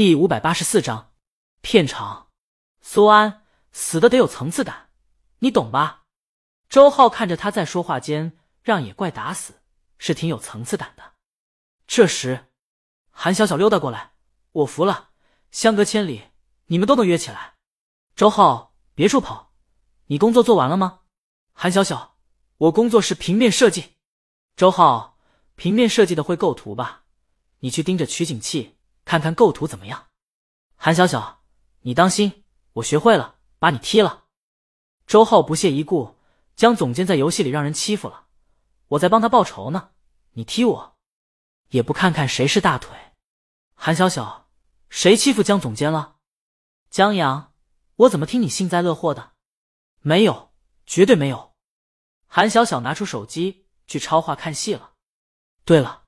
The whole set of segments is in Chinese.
第五百八十四章，片场，苏安死的得有层次感，你懂吧？周浩看着他在说话间让野怪打死，是挺有层次感的。这时，韩小小溜达过来，我服了，相隔千里，你们都能约起来。周浩，别处跑，你工作做完了吗？韩小小，我工作是平面设计。周浩，平面设计的会构图吧？你去盯着取景器。看看构图怎么样，韩小小，你当心，我学会了，把你踢了。周浩不屑一顾，江总监在游戏里让人欺负了，我在帮他报仇呢。你踢我，也不看看谁是大腿。韩小小，谁欺负江总监了？江阳，我怎么听你幸灾乐祸的？没有，绝对没有。韩小小拿出手机去超话看戏了。对了，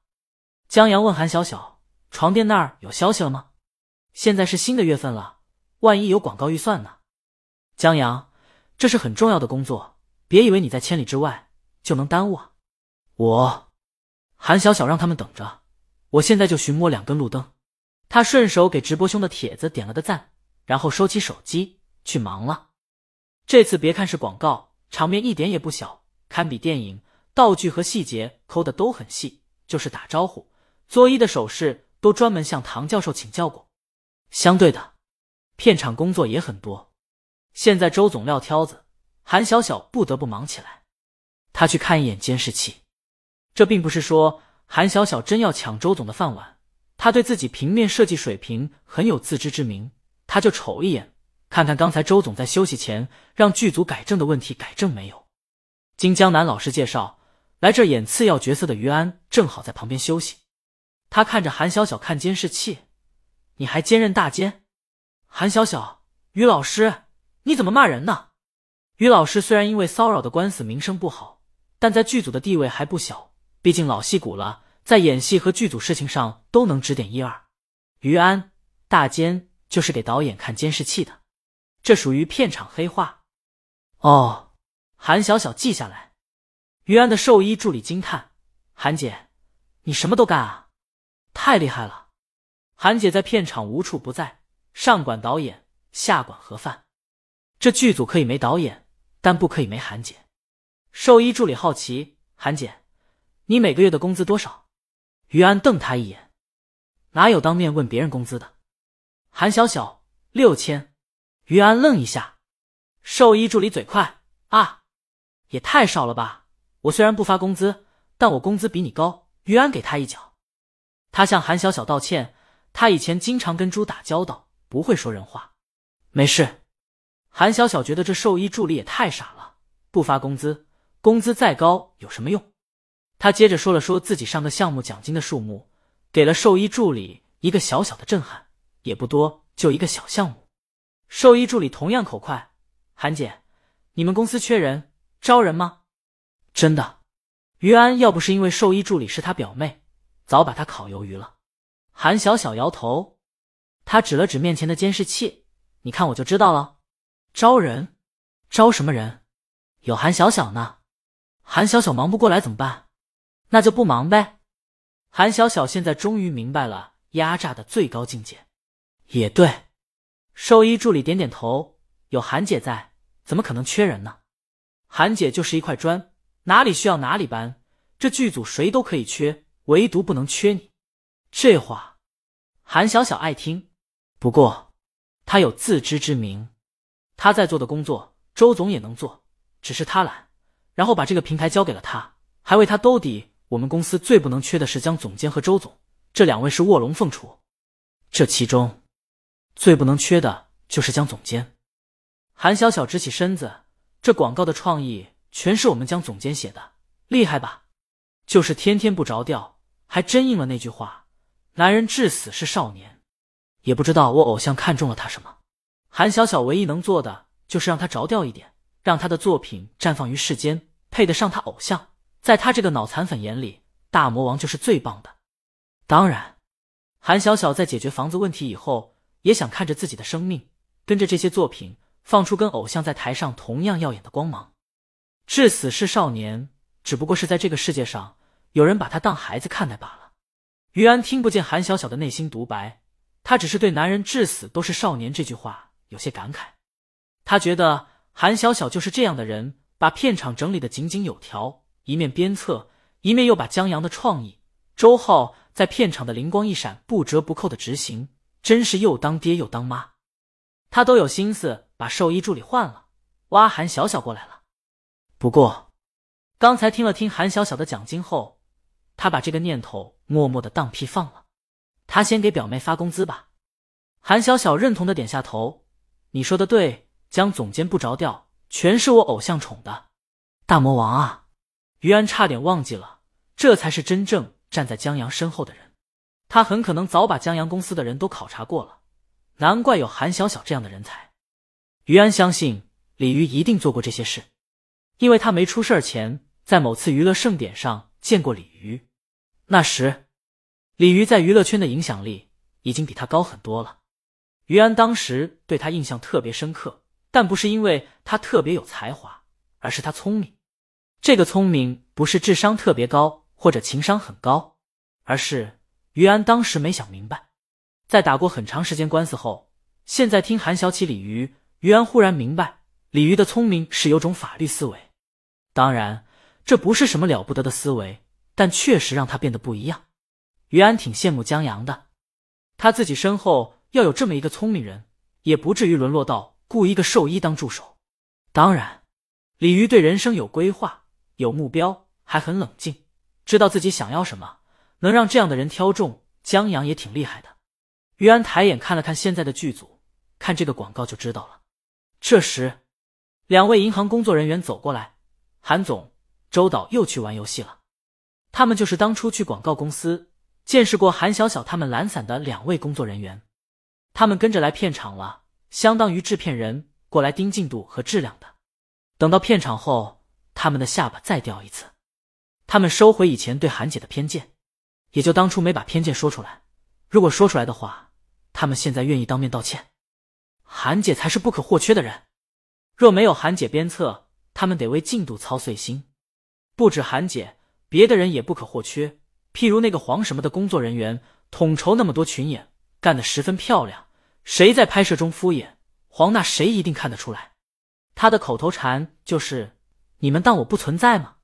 江阳问韩小小。床垫那儿有消息了吗？现在是新的月份了，万一有广告预算呢？江阳，这是很重要的工作，别以为你在千里之外就能耽误啊！我，韩小小让他们等着，我现在就寻摸两根路灯。他顺手给直播兄的帖子点了个赞，然后收起手机去忙了。这次别看是广告，场面一点也不小，堪比电影，道具和细节抠的都很细，就是打招呼、作揖的手势。都专门向唐教授请教过。相对的，片场工作也很多。现在周总撂挑子，韩小小不得不忙起来。他去看一眼监视器。这并不是说韩小小真要抢周总的饭碗，他对自己平面设计水平很有自知之明。他就瞅一眼，看看刚才周总在休息前让剧组改正的问题改正没有。经江南老师介绍，来这演次要角色的于安正好在旁边休息。他看着韩小小看监视器，你还兼任大监？韩小小，于老师，你怎么骂人呢？于老师虽然因为骚扰的官司名声不好，但在剧组的地位还不小，毕竟老戏骨了，在演戏和剧组事情上都能指点一二。于安，大监就是给导演看监视器的，这属于片场黑话。哦，韩小小记下来。于安的兽医助理惊叹：“韩姐，你什么都干啊？”太厉害了，韩姐在片场无处不在，上管导演，下管盒饭。这剧组可以没导演，但不可以没韩姐。兽医助理好奇：“韩姐，你每个月的工资多少？”于安瞪他一眼：“哪有当面问别人工资的？”韩小小六千。于安愣一下，兽医助理嘴快：“啊，也太少了吧！我虽然不发工资，但我工资比你高。”于安给他一脚。他向韩小小道歉，他以前经常跟猪打交道，不会说人话。没事。韩小小觉得这兽医助理也太傻了，不发工资，工资再高有什么用？他接着说了说自己上个项目奖金的数目，给了兽医助理一个小小的震撼，也不多，就一个小项目。兽医助理同样口快，韩姐，你们公司缺人，招人吗？真的。于安要不是因为兽医助理是他表妹。早把他烤鱿鱼了。韩小小摇头，他指了指面前的监视器，你看我就知道了。招人？招什么人？有韩小小呢。韩小小忙不过来怎么办？那就不忙呗。韩小小现在终于明白了压榨的最高境界。也对，兽医助理点点头。有韩姐在，怎么可能缺人呢？韩姐就是一块砖，哪里需要哪里搬。这剧组谁都可以缺。唯独不能缺你，这话韩小小爱听。不过他有自知之明，他在做的工作，周总也能做，只是他懒，然后把这个平台交给了他，还为他兜底。我们公司最不能缺的是江总监和周总，这两位是卧龙凤雏，这其中最不能缺的就是江总监。韩小小直起身子，这广告的创意全是我们江总监写的，厉害吧？就是天天不着调。还真应了那句话：“男人至死是少年。”也不知道我偶像看中了他什么。韩小小唯一能做的就是让他着调一点，让他的作品绽放于世间，配得上他偶像。在他这个脑残粉眼里，大魔王就是最棒的。当然，韩小小在解决房子问题以后，也想看着自己的生命跟着这些作品放出跟偶像在台上同样耀眼的光芒。至死是少年，只不过是在这个世界上。有人把他当孩子看待罢了。于安听不见韩小小的内心独白，他只是对“男人至死都是少年”这句话有些感慨。他觉得韩小小就是这样的人，把片场整理的井井有条，一面鞭策，一面又把江阳的创意、周浩在片场的灵光一闪，不折不扣的执行，真是又当爹又当妈。他都有心思把兽医助理换了，挖韩小小过来了。不过，刚才听了听韩小小的奖金后，他把这个念头默默的当屁放了。他先给表妹发工资吧。韩小小认同的点下头。你说的对，江总监不着调，全是我偶像宠的大魔王啊！于安差点忘记了，这才是真正站在江阳身后的人。他很可能早把江阳公司的人都考察过了。难怪有韩小小这样的人才。于安相信李鱼一定做过这些事，因为他没出事前在某次娱乐盛典上见过李鱼。那时，李鱼在娱乐圈的影响力已经比他高很多了。于安当时对他印象特别深刻，但不是因为他特别有才华，而是他聪明。这个聪明不是智商特别高或者情商很高，而是于安当时没想明白。在打过很长时间官司后，现在听韩小起、李鱼，于安忽然明白，李鱼的聪明是有种法律思维。当然，这不是什么了不得的思维，但确实让他变得不一样。于安挺羡慕江阳的，他自己身后要有这么一个聪明人，也不至于沦落到雇一个兽医当助手。当然，李鱼对人生有规划、有目标，还很冷静，知道自己想要什么，能让这样的人挑中江阳也挺厉害的。于安抬眼看了看现在的剧组，看这个广告就知道了。这时，两位银行工作人员走过来：“韩总，周导又去玩游戏了。”他们就是当初去广告公司见识过韩小小他们懒散的两位工作人员。他们跟着来片场了，相当于制片人过来盯进度和质量的。等到片场后，他们的下巴再掉一次。他们收回以前对韩姐的偏见，也就当初没把偏见说出来。如果说出来的话。他们现在愿意当面道歉，韩姐才是不可或缺的人。若没有韩姐鞭策，他们得为进度操碎心。不止韩姐，别的人也不可或缺。譬如那个黄什么的工作人员，统筹那么多群演，干得十分漂亮。谁在拍摄中敷衍黄，那谁一定看得出来。他的口头禅就是：“你们当我不存在吗？”